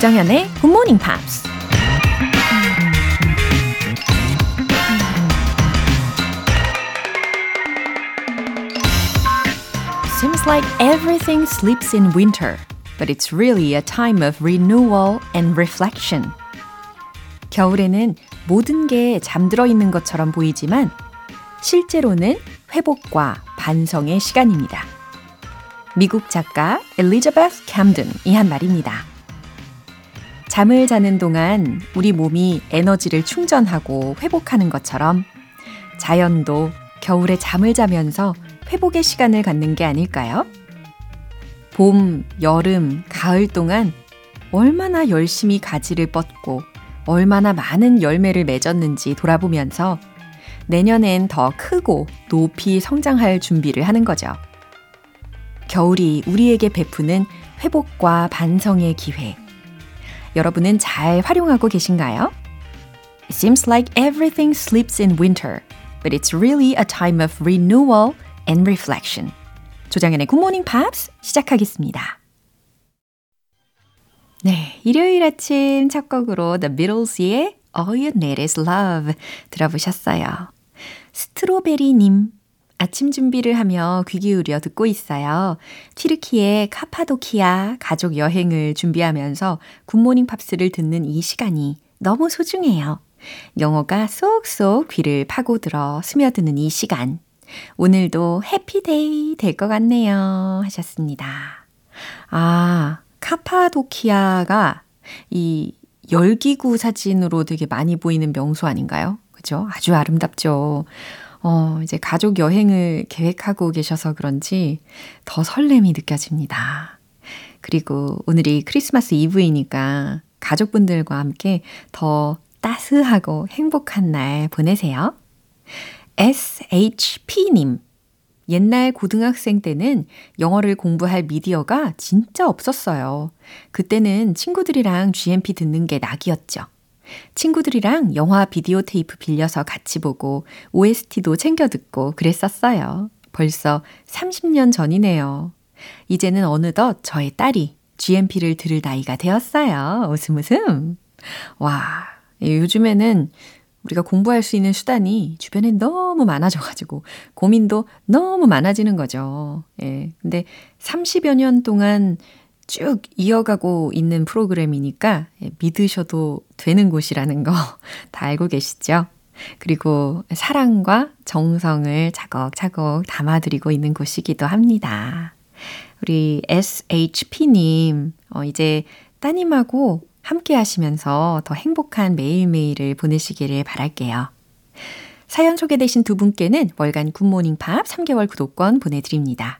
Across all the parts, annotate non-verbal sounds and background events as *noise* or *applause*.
조정현의 Good Morning Pops. Seems like everything sleeps in winter, but it's really a time of renewal and reflection. 겨울에는 모든 게 잠들어 있는 것처럼 보이지만 실제로는 회복과 반성의 시간입니다. 미국 작가 엘리자베스 캠든이 한 말입니다. 잠을 자는 동안 우리 몸이 에너지를 충전하고 회복하는 것처럼 자연도 겨울에 잠을 자면서 회복의 시간을 갖는 게 아닐까요? 봄, 여름, 가을 동안 얼마나 열심히 가지를 뻗고 얼마나 많은 열매를 맺었는지 돌아보면서 내년엔 더 크고 높이 성장할 준비를 하는 거죠. 겨울이 우리에게 베푸는 회복과 반성의 기회. 여러분은 잘 활용하고 계신가요? It seems like everything sleeps in winter, but it's really a time of renewal and reflection. 조장현의 Good Morning Pops 시작하겠습니다. 네, 일요일 아침 첫 곡으로 The Beatles의 All You Need Is Love 들어보셨어요. 스트로베리님 아침 준비를 하며 귀 기울여 듣고 있어요. 튀르키예 카파도키아 가족 여행을 준비하면서 굿모닝 팝스를 듣는 이 시간이 너무 소중해요. 영어가 쏙쏙 귀를 파고들어 스며드는 이 시간. 오늘도 happy day 될 것 같네요. 하셨습니다. 아, 카파도키아가 이 열기구 사진으로 되게 많이 보이는 명소 아닌가요? 그죠? 아주 아름답죠. 어, 이제 가족 여행을 계획하고 계셔서 그런지 더 설렘이 느껴집니다. 그리고 오늘이 크리스마스 이브이니까 가족분들과 함께 더 따스하고 행복한 날 보내세요. SHP님. 옛날 고등학생 때는 영어를 공부할 미디어가 진짜 없었어요. 그때는 친구들이랑 GMP 듣는 게 낙이었죠. 친구들이랑 영화 비디오 테이프 빌려서 같이 보고 OST도 챙겨 듣고 그랬었어요. 벌써 30년 전이네요. 이제는 어느덧 저의 딸이 GMP를 들을 나이가 되었어요. 웃음 웃음. 와, 요즘에는 우리가 공부할 수 있는 수단이 주변에 너무 많아져가지고 고민도 너무 많아지는 거죠. 예. 근데 30여 년 동안 쭉 이어가고 있는 프로그램이니까 믿으셔도 되는 곳이라는 거 *laughs* 다 알고 계시죠? 그리고 사랑과 정성을 차곡차곡 담아드리고 있는 곳이기도 합니다. 우리 SHP님, 어, 이제 따님하고 함께 하시면서 더 행복한 매일매일을 보내시기를 바랄게요. 사연 소개되신 두 분께는 월간 굿모닝 팝 3개월 구독권 보내드립니다.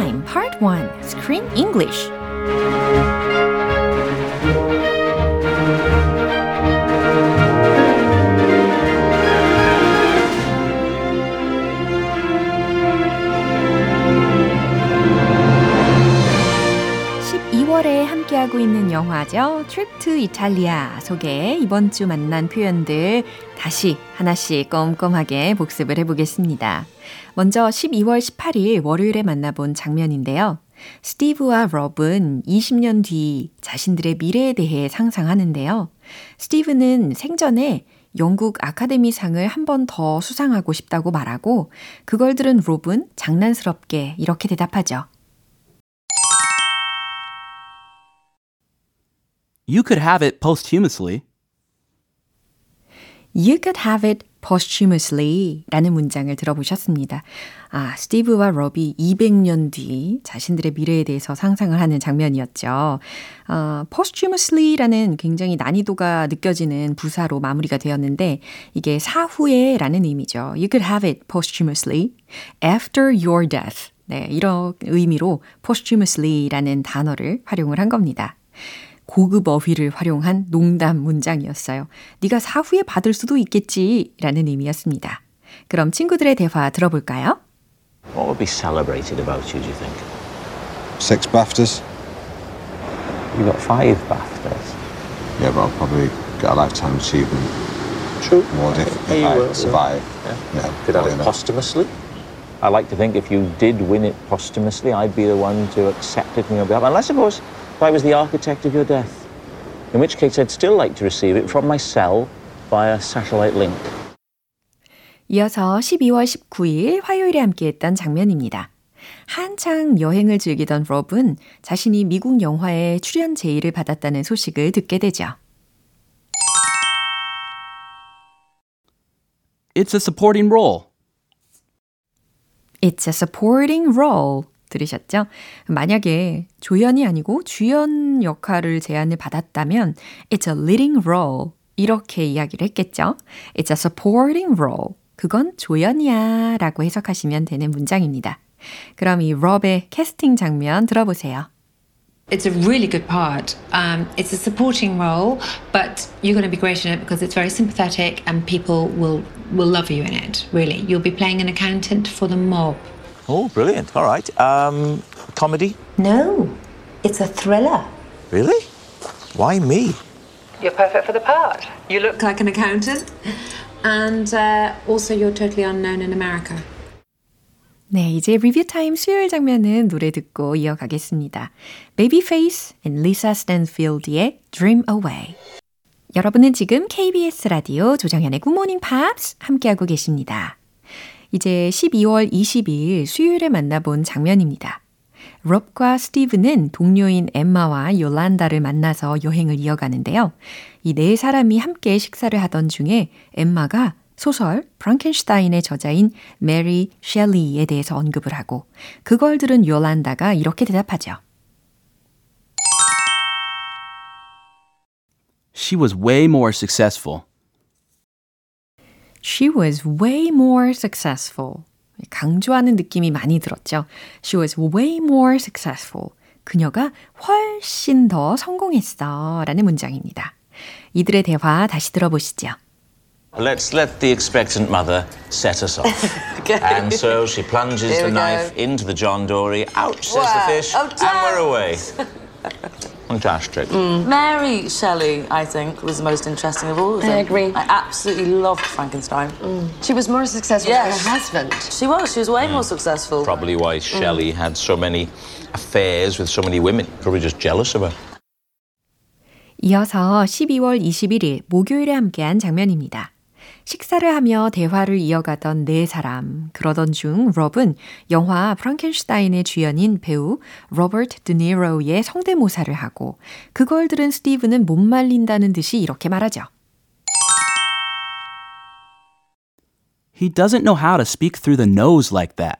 Time. Part 1 Screen English 함께하고 있는 영화죠. Trip to Italia 속에 이번 주 만난 표현들 다시 하나씩 꼼꼼하게 복습을 해보겠습니다. 먼저 12월 18일 월요일에 만나본 장면인데요. 스티브와 럽은 20년 뒤 자신들의 미래에 대해 상상하는데요. 스티브는 생전에 영국 아카데미상을 한 번 더 수상하고 싶다고 말하고 그걸 들은 롭은 장난스럽게 이렇게 대답하죠. You could have it posthumously. You could have it posthumously 라는 문장을 들어보셨습니다. 아, 스티브와 러비 200년 뒤 자신들의 미래에 대해서 상상을 하는 장면이었죠. 어, posthumously 라는 굉장히 난이도가 느껴지는 부사로 마무리가 되었는데 이게 사후에 라는 의미죠. You could have it posthumously after your death. 네, 이런 의미로 posthumously 라는 단어를 활용을 한 겁니다. 고급 어휘를 활용한 농담 문장이었어요. 네가 사후에 받을 수도 있겠지 라는 의미였습니다. 그럼 친구들의 대화 들어볼까요? What would be celebrated about you, do you think? Six BAFTAs. You got five BAFTAs. Yeah, but I'll probably get a lifetime achievement True. award if, Yeah, if you I will, survive. Yeah. Yeah, Could have it posthumously. I like to think if you did win it posthumously, I'd be the one to accept it on your behalf. Unless, of course, if I was the architect of your death. In which case, I'd still like to receive it from my cell via satellite link. 이어서 12월 19일 화요일에 함께했던 장면입니다. 한창 여행을 즐기던 롭은 자신이 미국 영화에 출연 제의를 받았다는 소식을 듣게 되죠. It's a supporting role. It's a supporting role. 들으셨죠? 만약에 조연이 아니고 주연 역할을 제안을 받았다면 It's a leading role. 이렇게 이야기를 했겠죠? It's a supporting role. 그건 조연이야 라고 해석하시면 되는 문장입니다. 그럼 이 럽의 캐스팅 장면 들어보세요. It's a really good part. Um, it's a supporting role, but you're going to be great in it because it's very sympathetic and people will will love you in it. Really, you'll be playing an accountant for the mob. Oh, brilliant. All right. Um, comedy? No, it's a thriller. Really? Why me? You're perfect for the part. You look like an accountant, and uh, also you're totally unknown in America. 네, 이제 리뷰 타임 수요일 장면은 노래 듣고 이어가겠습니다. Babyface and Lisa Stanfield의 Dream Away. 여러분은 지금 KBS 라디오 조정현의 Good Morning Pops 함께하고 계십니다. 이제 12월 22일 수요일에 만나본 장면입니다. rob과 스티브는 동료인 엠마와 요란다를 만나서 여행을 이어가는데요. 이 네 사람이 함께 식사를 하던 중에 엠마가 소설 프랑켄슈타인의 저자인 메리 셸리에 대해서 언급을 하고 그걸 들은 요란다가 이렇게 대답하죠. She was way more successful. She was way more successful. 강조하는 느낌이 많이 들었죠. She was way more successful. 그녀가 훨씬 더 성공했어. 라는 문장입니다. 이들의 대화 다시 들어보시죠. Let's let the expectant mother set us off. And so she plunges the knife go. into the John Dory. Ouch, says Wow. the fish. Oh, and we're away. Fantastic. Mary Shelley, I think, was the most interesting of all of them. I agree. I absolutely loved Frankenstein. She was more successful Yes. than her husband. She was. She was way more successful. Probably why Shelley had so many affairs with so many women. Probably just jealous of her. 이어서 12월 21일 목요일에 함께한 장면입니다. 식사를 하며 대화를 이어가던 네 사람. 그러던 중 rob은 영화 프랑켄슈타인의 주연인 배우 로버트 드니로의 성대모사를 하고 그걸 들은 스티브는 못 말린다는 듯이 이렇게 말하죠. He doesn't know how to speak through the nose like that.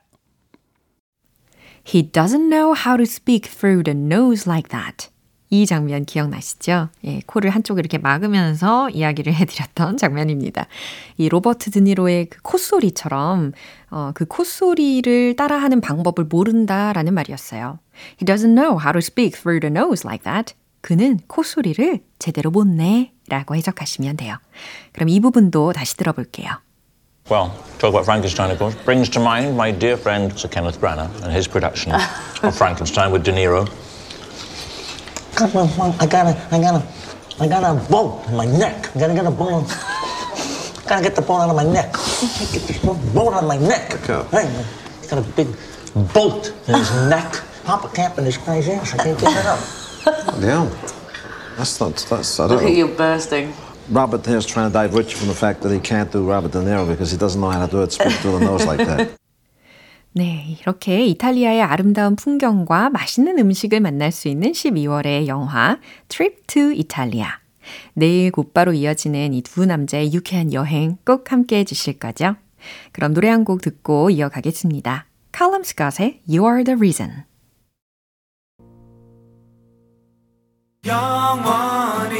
He doesn't know how to speak through the nose like that. 이 장면 기억나시죠? 예, 코를 한쪽을 이렇게 막으면서 이야기를 해드렸던 장면입니다. 이 로버트 드니로의 그 콧소리처럼 어, 그 콧소리를 따라하는 방법을 모른다라는 말이었어요. He doesn't know how to speak through the nose like that. 그는 콧소리를 제대로 못 내. 라고 해석하시면 돼요. 그럼 이 부분도 다시 들어볼게요. Well, talk about Frankenstein, of course. Brings to mind my dear friend Sir Kenneth Branagh and his production of Frankenstein with De Niro. Come on, Mom, I got a, I got a, I got a bolt in my neck. I gotta get a bone. Gotta get the bone out of my neck. Get this bone bone out of my neck. Okay. Hey, he's got a big bolt in his neck. Papa Camp in his guy's ass. I can't get it up. Yeah. That's not, that's, I don't Look at know. you bursting. Robert De's trying to divert you from the fact that he can't do Robert De Niro because he doesn't know how to do it, speak through the nose like that. 네, 이렇게 이탈리아의 아름다운 풍경과 맛있는 음식을 만날 수 있는 12월의 영화 Trip to Italia. 내일 곧바로 이어지는 이 두 남자의 유쾌한 여행 꼭 함께 해주실 거죠? 그럼 노래 한 곡 듣고 이어가겠습니다. 칼럼 스캇의 You Are the Reason. 영원히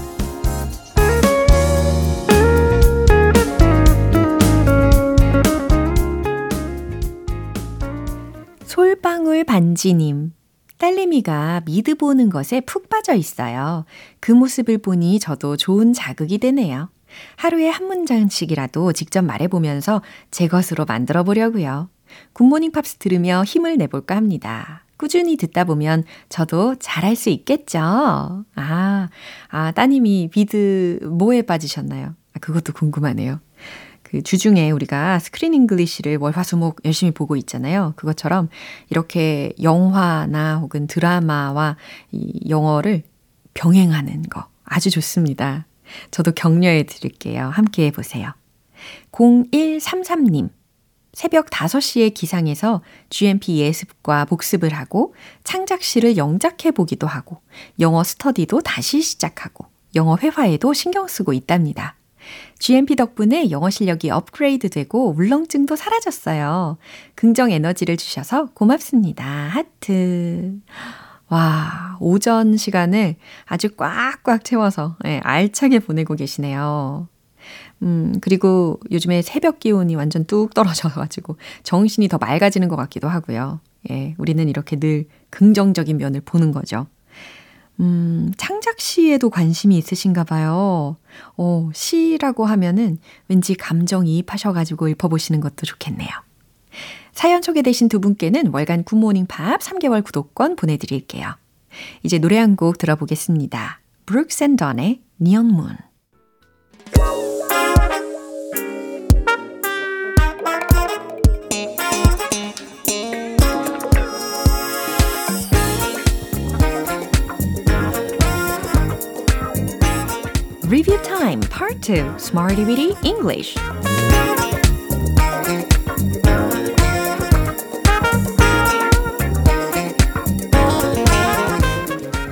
반지님. 딸내미가 미드 보는 것에 푹 빠져 있어요. 그 모습을 보니 저도 좋은 자극이 되네요. 하루에 한 문장씩이라도 직접 말해보면서 제 것으로 만들어 보려고요. 굿모닝 팝스 들으며 힘을 내볼까 합니다. 꾸준히 듣다 보면 저도 잘할 수 있겠죠? 아, 아, 따님이 미드 뭐에 빠지셨나요? 아, 그것도 궁금하네요. 그 주중에 우리가 screen English를 월화수목 열심히 보고 있잖아요. 그것처럼 이렇게 영화나 혹은 드라마와 이 영어를 병행하는 거 아주 좋습니다. 저도 격려해 드릴게요. 함께 해 보세요. 0133님. 새벽 5시에 기상해서 GMP 예습과 복습을 하고 창작실을 영작해 보기도 하고 영어 스터디도 다시 시작하고 영어 회화에도 신경 쓰고 있답니다. GMP 덕분에 영어 실력이 업그레이드 되고 울렁증도 사라졌어요. 긍정 에너지를 주셔서 고맙습니다. 하트. 와, 오전 시간을 아주 꽉꽉 채워서 네, 알차게 보내고 계시네요. 음, 그리고 요즘에 새벽 기온이 완전 뚝 떨어져가지고 정신이 더 맑아지는 것 같기도 하고요. 예, 우리는 이렇게 늘 긍정적인 면을 보는 거죠. 음, 창작 시에도 관심이 있으신가 봐요. 어, 시라고 하면은 왠지 감정이입하셔가지고 읽어보시는 것도 좋겠네요. 사연 소개되신 두 분께는 월간 굿모닝 팝스 3개월 구독권 보내드릴게요. 이제 노래 한 곡 들어보겠습니다. Brooks & Dunn의 Neon Moon. 2 Smarty Weedy English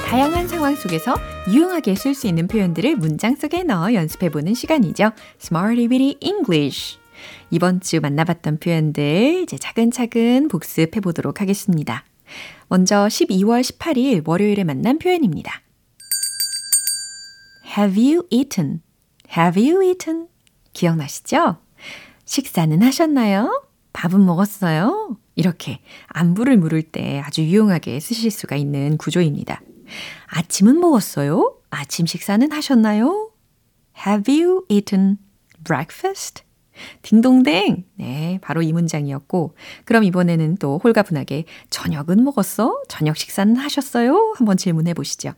다양한 상황 속에서 유용하게 쓸 수 있는 표현들을 문장 속에 넣어 연습해 보는 시간이죠. Smarty Weedy English 이번 주 만나봤던 표현들 이제 차근차근 복습해 보도록 하겠습니다. 먼저 12월 18일 월요일에 만난 표현입니다. Have you eaten? Have you eaten? 기억나시죠? 식사는 하셨나요? 밥은 먹었어요? 이렇게 안부를 물을 때 아주 유용하게 쓰실 수가 있는 구조입니다. 아침은 먹었어요? 아침 식사는 하셨나요? Have you eaten breakfast? 딩동댕! 네, 바로 이 문장이었고, 그럼 이번에는 또 홀가분하게 저녁은 먹었어? 저녁 식사는 하셨어요? 한번 질문해 보시죠.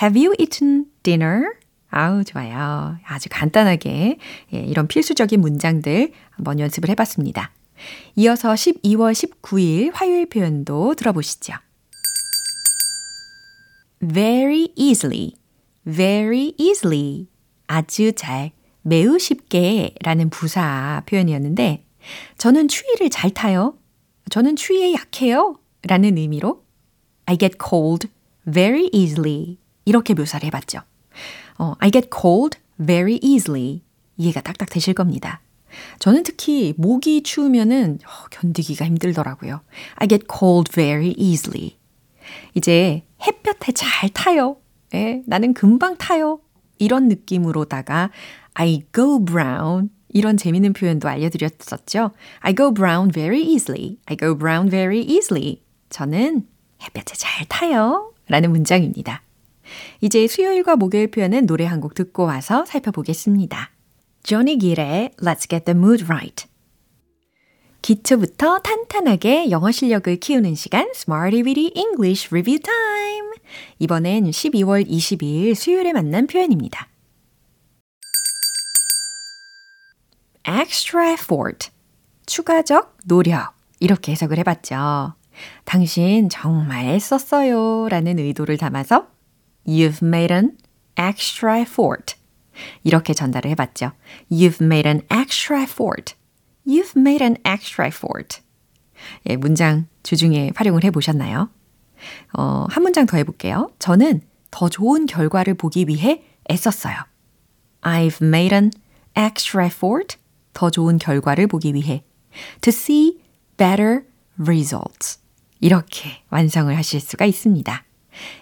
Have you eaten dinner? 아우, 좋아요. 아주 간단하게 예, 이런 필수적인 문장들 한번 연습을 해봤습니다. 이어서 12월 19일 화요일 표현도 들어보시죠. very easily, very easily. 아주 잘, 매우 쉽게 라는 부사 표현이었는데, 저는 추위를 잘 타요. 저는 추위에 약해요. 라는 의미로 I get cold very easily. 이렇게 묘사를 해봤죠. 어, I get cold very easily. 이해가 딱딱 되실 겁니다. 저는 특히 목이 추우면은 어, 견디기가 힘들더라고요. I get cold very easily. 이제 햇볕에 잘 타요. 예, 나는 금방 타요. 이런 느낌으로다가 I go brown 이런 재미있는 표현도 알려드렸었죠. I go brown very easily. I go brown very easily. 저는 햇볕에 잘 타요. 라는 문장입니다. 이제 수요일과 목요일 표현은 노래 한 곡 듣고 와서 살펴보겠습니다. 조니 길의 Let's Get the Mood Right. 기초부터 탄탄하게 영어 실력을 키우는 시간 Smarty Weedy English Review Time. 이번엔 12월 22일 수요일에 만난 표현입니다. extra effort. 추가적 노력. 이렇게 해석을 해봤죠. 당신 정말 애썼어요. 라는 의도를 담아서 You've made an extra effort. 이렇게 전달을 해봤죠. You've made an extra effort. You've made an extra effort. 예, 문장 주중에 활용을 해보셨나요? 어, 한 문장 더 해볼게요. 저는 더 좋은 결과를 보기 위해 애썼어요. I've made an extra effort. 더 좋은 결과를 보기 위해. To see better results. 이렇게 완성을 하실 수가 있습니다.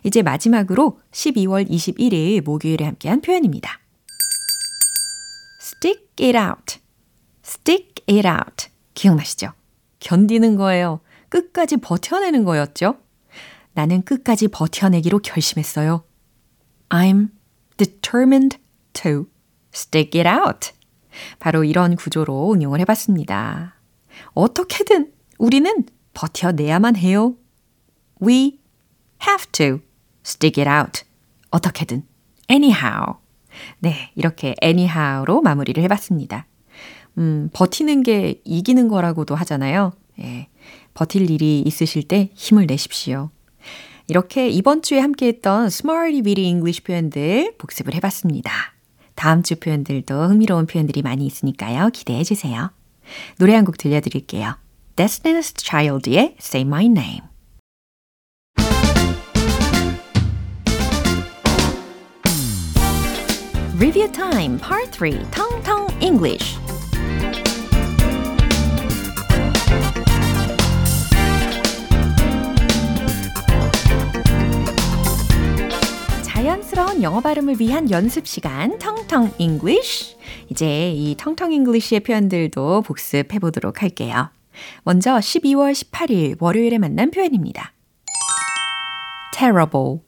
이제 마지막으로 12월 21일 목요일에 함께한 표현입니다. stick it out. stick it out. 기억나시죠? 견디는 거예요. 끝까지 버텨내는 거였죠? 나는 끝까지 버텨내기로 결심했어요. I'm determined to stick it out. 바로 이런 구조로 응용을 해봤습니다. 어떻게든 우리는 버텨내야만 해요. We have to stick it out. 어떻게든. anyhow. 네, 이렇게 anyhow로 마무리를 해봤습니다. 음, 버티는 게 이기는 거라고도 하잖아요. 예, 버틸 일이 있으실 때 힘을 내십시오. 이렇게 이번 주에 함께 했던 Smarty Weedy English 표현들 복습을 해봤습니다. 다음 주 표현들도 흥미로운 표현들이 많이 있으니까요. 기대해 주세요. 노래 한 곡 들려드릴게요. Destiny's Child의 Say My Name. Review Time Part 3 텅텅 English 자연스러운 영어 발음을 위한 연습 시간 텅텅 English 이제 이 텅텅 English의 표현들도 복습해 보도록 할게요. 먼저 12월 18일 월요일에 만난 표현입니다. terrible,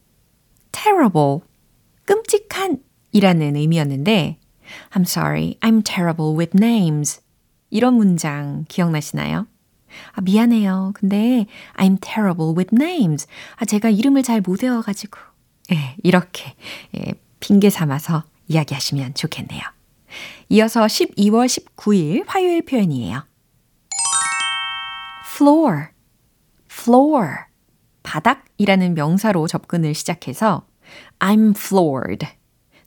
terrible, 끔찍한 이라는 의미였는데 I'm sorry, I'm terrible with names. 이런 문장 기억나시나요? 아, 미안해요. 근데 I'm terrible with names. 아, 제가 이름을 잘 못 외워가지고. 예, 이렇게 예, 핑계 삼아서 이야기하시면 좋겠네요. 이어서 12월 19일 화요일 표현이에요. floor, floor. 바닥이라는 명사로 접근을 시작해서 I'm floored.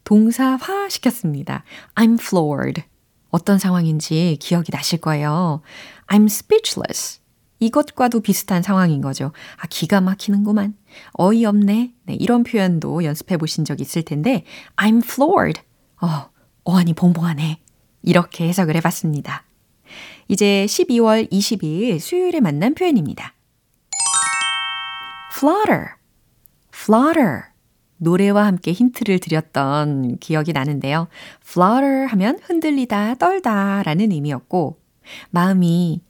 동사화 시켰습니다. I'm floored. 어떤 상황인지 기억이 나실 거예요. I'm speechless. 이것과도 비슷한 상황인 거죠. 아, 기가 막히는구만. 어이없네. 네, 이런 표현도 연습해 보신 적 있을 텐데, I'm floored. 어, 어안이 봉봉하네. 이렇게 해석을 해 봤습니다. 이제 12월 22일 수요일에 만난 표현입니다. flutter, flutter. 노래와 함께 힌트를 드렸던 기억이 나는데요. flutter 하면 흔들리다, 떨다 라는 의미였고, 마음이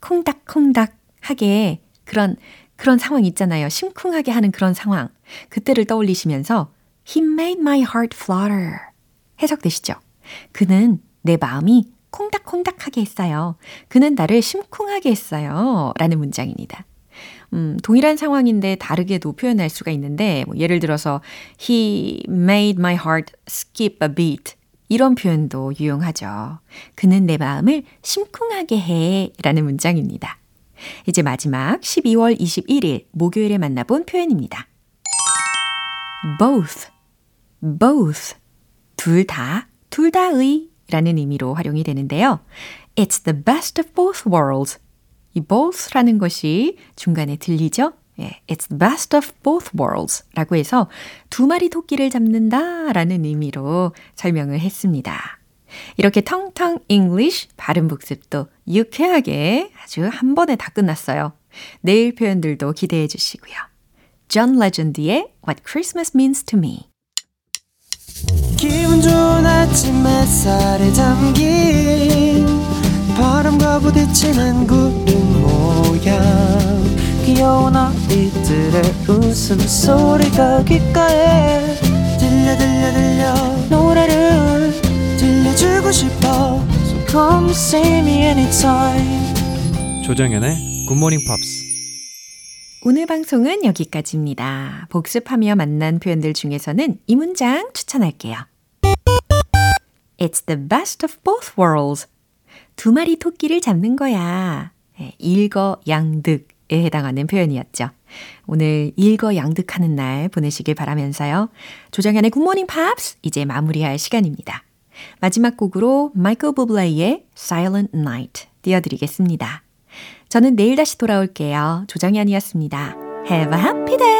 콩닥콩닥 하게 그런, 그런 상황 있잖아요. 심쿵하게 하는 그런 상황. 그때를 떠올리시면서 He made my heart flutter. 해석되시죠? 그는 내 마음이 콩닥콩닥하게 했어요. 그는 나를 심쿵하게 했어요. 라는 문장입니다. 음, 동일한 상황인데 다르게도 표현할 수가 있는데, 뭐 예를 들어서, He made my heart skip a beat. 이런 표현도 유용하죠. 그는 내 마음을 심쿵하게 해. 라는 문장입니다. 이제 마지막 12월 21일 목요일에 만나본 표현입니다. both, both. 둘 다, 둘 다의 라는 의미로 활용이 되는데요. It's the best of both worlds. 이 both라는 것이 중간에 들리죠? 예, it's the best of both worlds 라고 해서 두 마리 토끼를 잡는다 라는 의미로 설명을 했습니다. 이렇게 텅텅 English 발음 복습도 유쾌하게 아주 한 번에 다 끝났어요. 내일 표현들도 기대해 주시고요. John Legend의 What Christmas Means to Me 기분 좋은 아침 햇살에 담긴 바람과 부딪히는 구름 모양 귀여운 아이들의 웃음소리가 귓가에 들려 들려 들려 노래를 들려주고 싶어 So come see me anytime 조정연의 굿모닝 팝스. 오늘 방송은 여기까지입니다. 복습하며 만난 표현들 중에서는 이 문장 추천할게요. It's the best of both worlds. 두 마리 토끼를 잡는 거야. 네, 일거양득에 해당하는 표현이었죠. 오늘 일거양득하는 날 보내시길 바라면서요. 조정현의 굿모닝 팝스 이제 마무리할 시간입니다. 마지막 곡으로 마이클 부블레이의 Silent Night 띄워드리겠습니다. 저는 내일 다시 돌아올게요. 조정현이었습니다. Have a happy day!